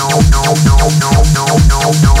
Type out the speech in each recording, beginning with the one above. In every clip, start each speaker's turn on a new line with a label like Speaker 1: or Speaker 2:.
Speaker 1: no, no, no no no no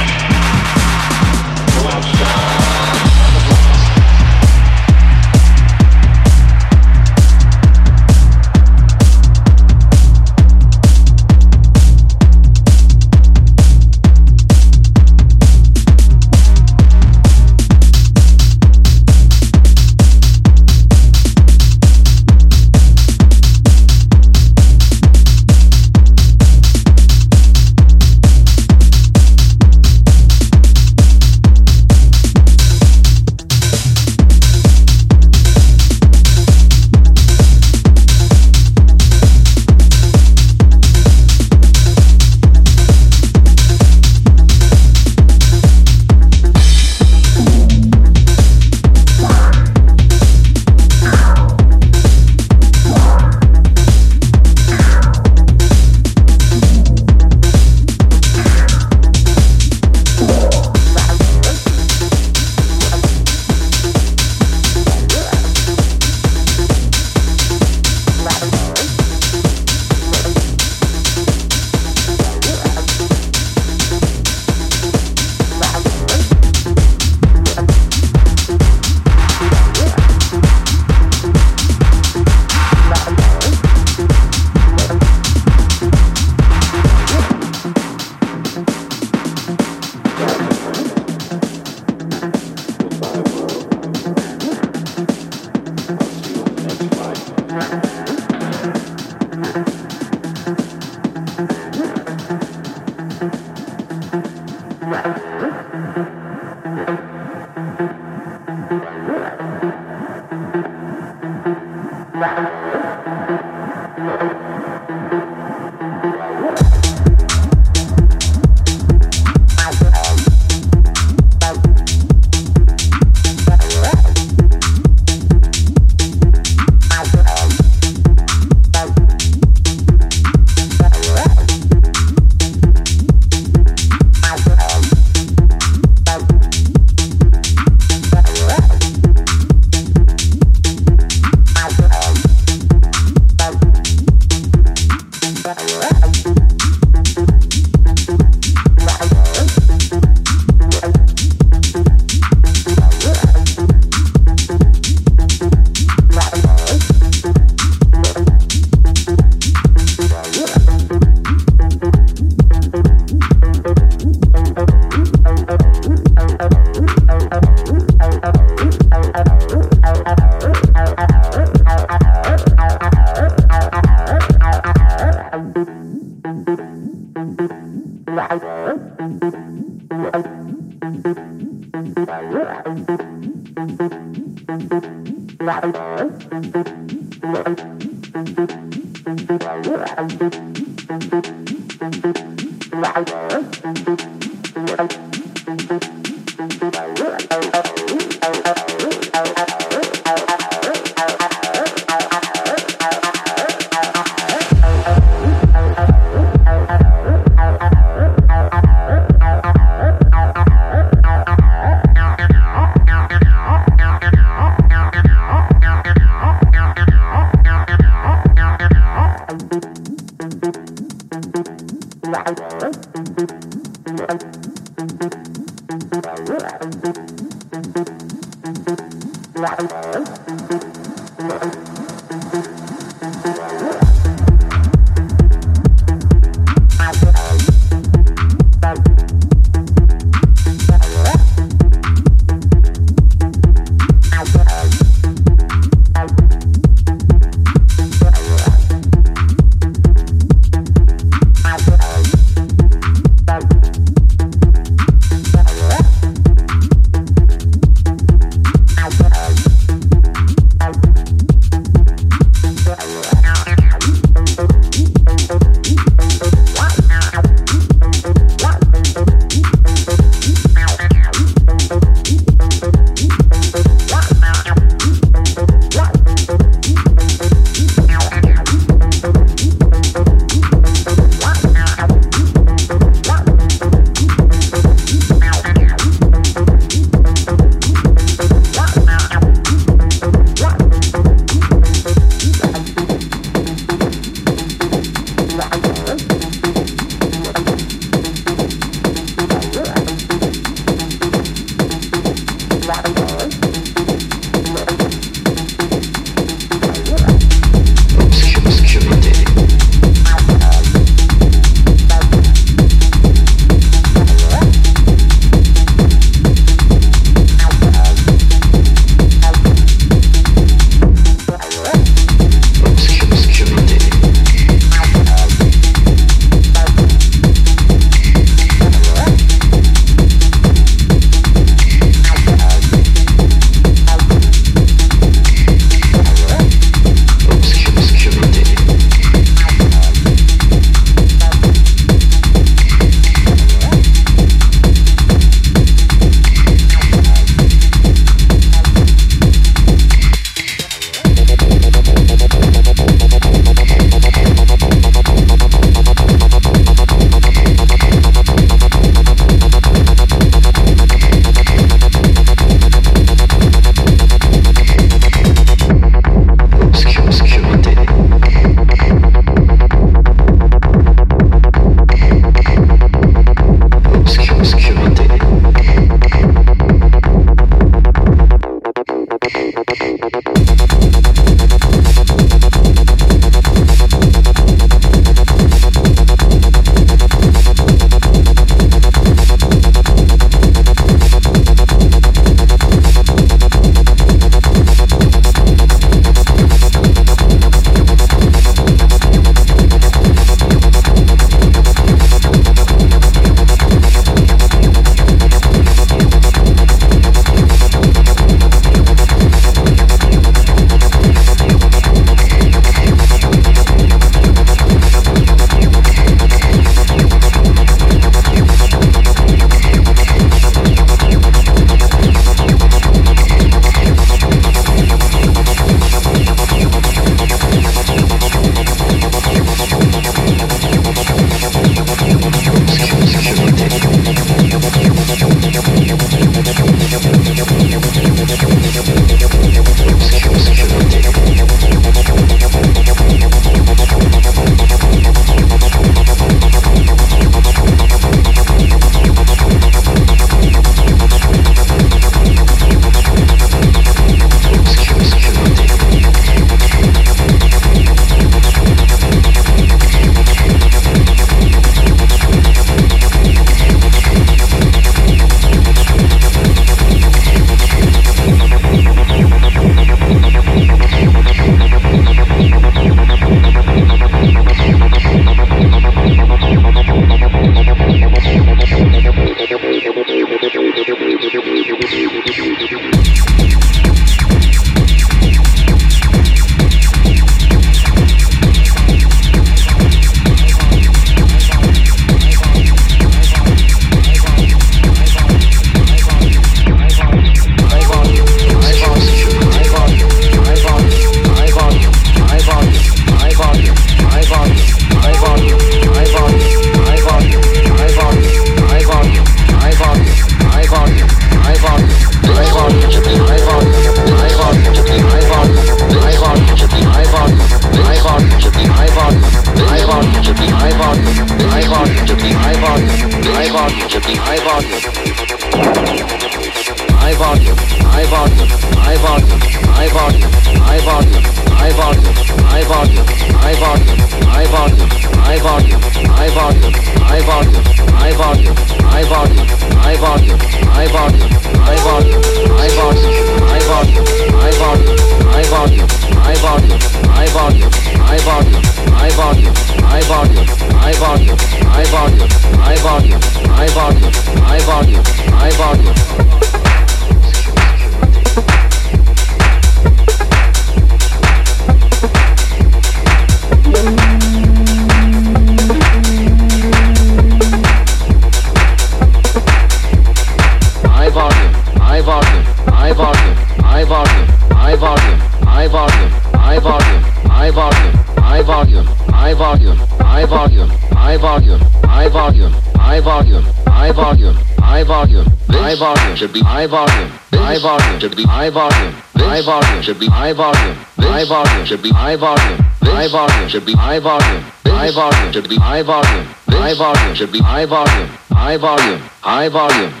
Speaker 1: should be high volume. High volume should be high volume. High volume should be high volume. High volume should be high volume. High volume should be high volume. High volume should be high volume. High volume should be high volume. High volume. High volume.